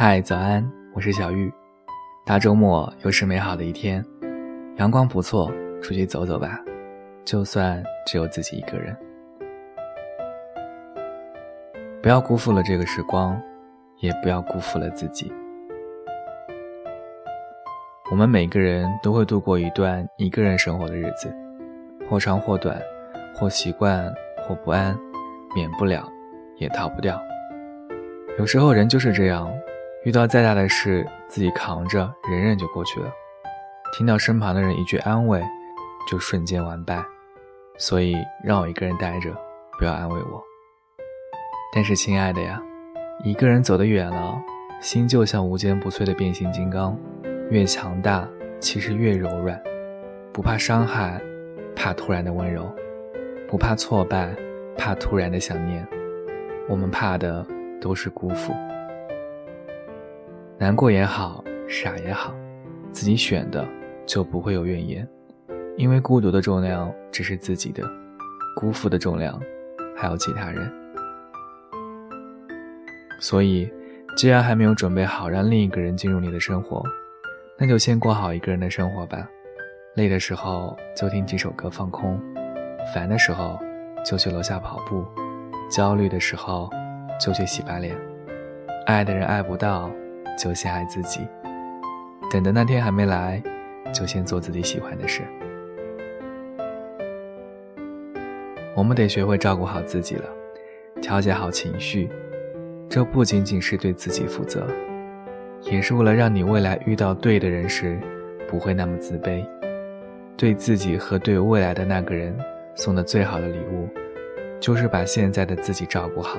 嗨，早安，我是小玉。大周末又是美好的一天，阳光不错，出去走走吧。就算只有自己一个人，不要辜负了这个时光，也不要辜负了自己。我们每个人都会度过一段一个人生活的日子，或长或短，或习惯或不安，免不了，也逃不掉。有时候人就是这样。遇到再大的事，自己扛着忍忍就过去了。听到身旁的人一句安慰，就瞬间完败。所以让我一个人待着，不要安慰我。但是亲爱的呀，一个人走得远了，心就像无坚不摧的变形金刚，越强大其实越柔软，不怕伤害，怕突然的温柔，不怕挫败，怕突然的想念。我们怕的都是辜负。难过也好，傻也好，自己选的就不会有怨言，因为孤独的重量只是自己的，辜负的重量还有其他人。所以，既然还没有准备好让另一个人进入你的生活，那就先过好一个人的生活吧。累的时候就听几首歌放空，烦的时候就去楼下跑步，焦虑的时候就去洗把脸。爱的人爱不到。就先爱自己，等的那天还没来，就先做自己喜欢的事。我们得学会照顾好自己了，调节好情绪，这不仅仅是对自己负责，也是为了让你未来遇到对的人时，不会那么自卑。对自己和对未来的那个人送的最好的礼物，就是把现在的自己照顾好，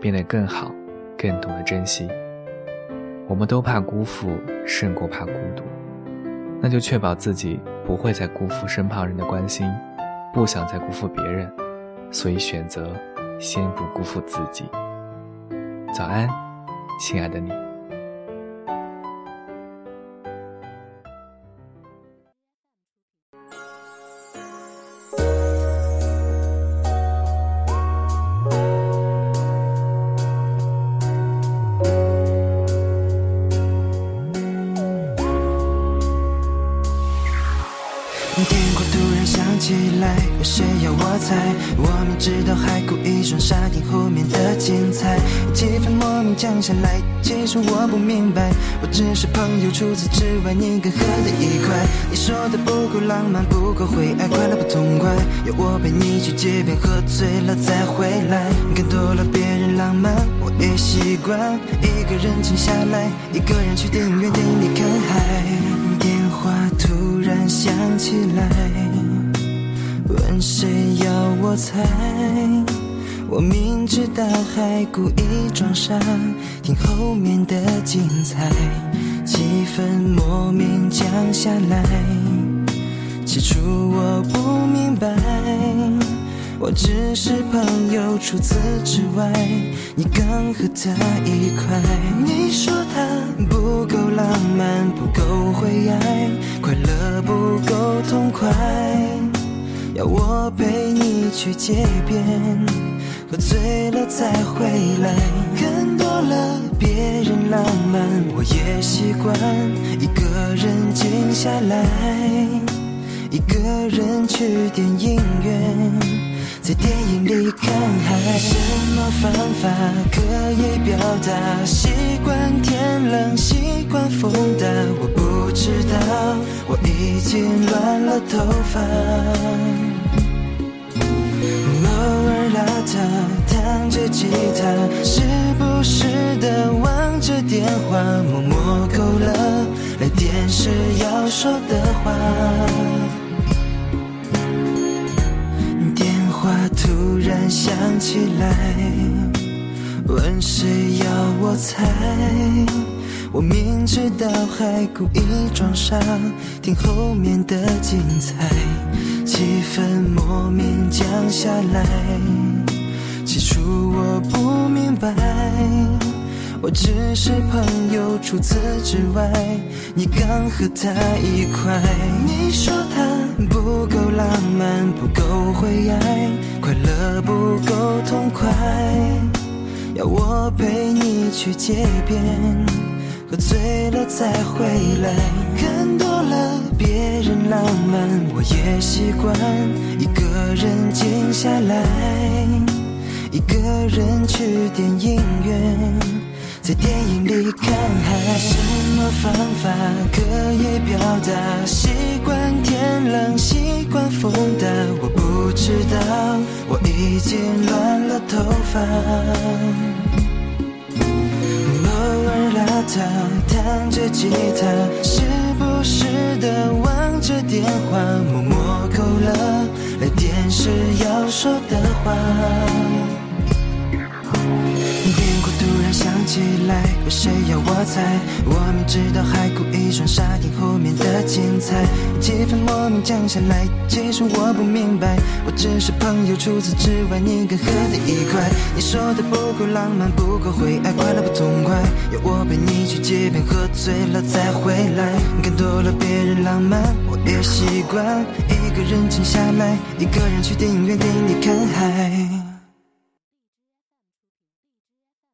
变得更好，更懂得珍惜。我们都怕辜负，胜过怕孤独，那就确保自己不会再辜负身旁人的关心，不想再辜负别人，所以选择先不辜负自己。早安，亲爱的你。起来，有谁要我猜？我明知道海枯一双沙，听后面的精彩。气氛莫名降下来，其实我不明白，我只是朋友，除此之外你更合的一块。你说的不够浪漫，不够会爱，快乐不痛快，要我陪你去街边喝醉了再回来。看多了别人浪漫，我也习惯一个人静下来，一个人去电影院电影里看海。电话突然响起来，问谁要我猜？我明知道还故意装傻，听后面的精彩，气氛莫名降下来。起初我不明白。我只是朋友，除此之外，你刚和他一块。你说他不够浪漫，不够会爱，快乐不够痛快，要我陪你去街边，喝醉了再回来。看多了别人浪漫，我也习惯一个人静下来，一个人去电影院。在电影里看海，什么方法可以表达？习惯天冷，习惯风大，我不知道，我已经乱了头发。偶尔拉他弹着吉他，时不时的望着电话，默默勾勒来电时要说的话。话突然想起来，问谁要我猜？我明知道还故意装傻，听后面的精彩，气氛莫名降下来。起初我不明白，我只是朋友，除此之外，你刚和他一块。你说他。不够，会爱，快乐不够痛快，要我陪你去街边，喝醉了再回来。看多了别人浪漫，我也习惯一个人静下来，一个人去电影院，在电影里看海。什么方法可以表达习惯天冷，习惯风大？我不知道，我已经乱了头发。偶尔拉他弹着吉他，时不时的望着电话，默默勾勒来电时要说的话。起来，有谁要我猜？我明知道还故意装傻，听后面的精彩。气氛莫名降下来，其实我不明白，我只是朋友，除此之外你更合的一块。你说的不够浪漫，不够会爱，快乐不痛快，要我陪你去街边喝醉了再回来。看多了别人浪漫，我也习惯一个人静下来，一个人去电影院电影看海。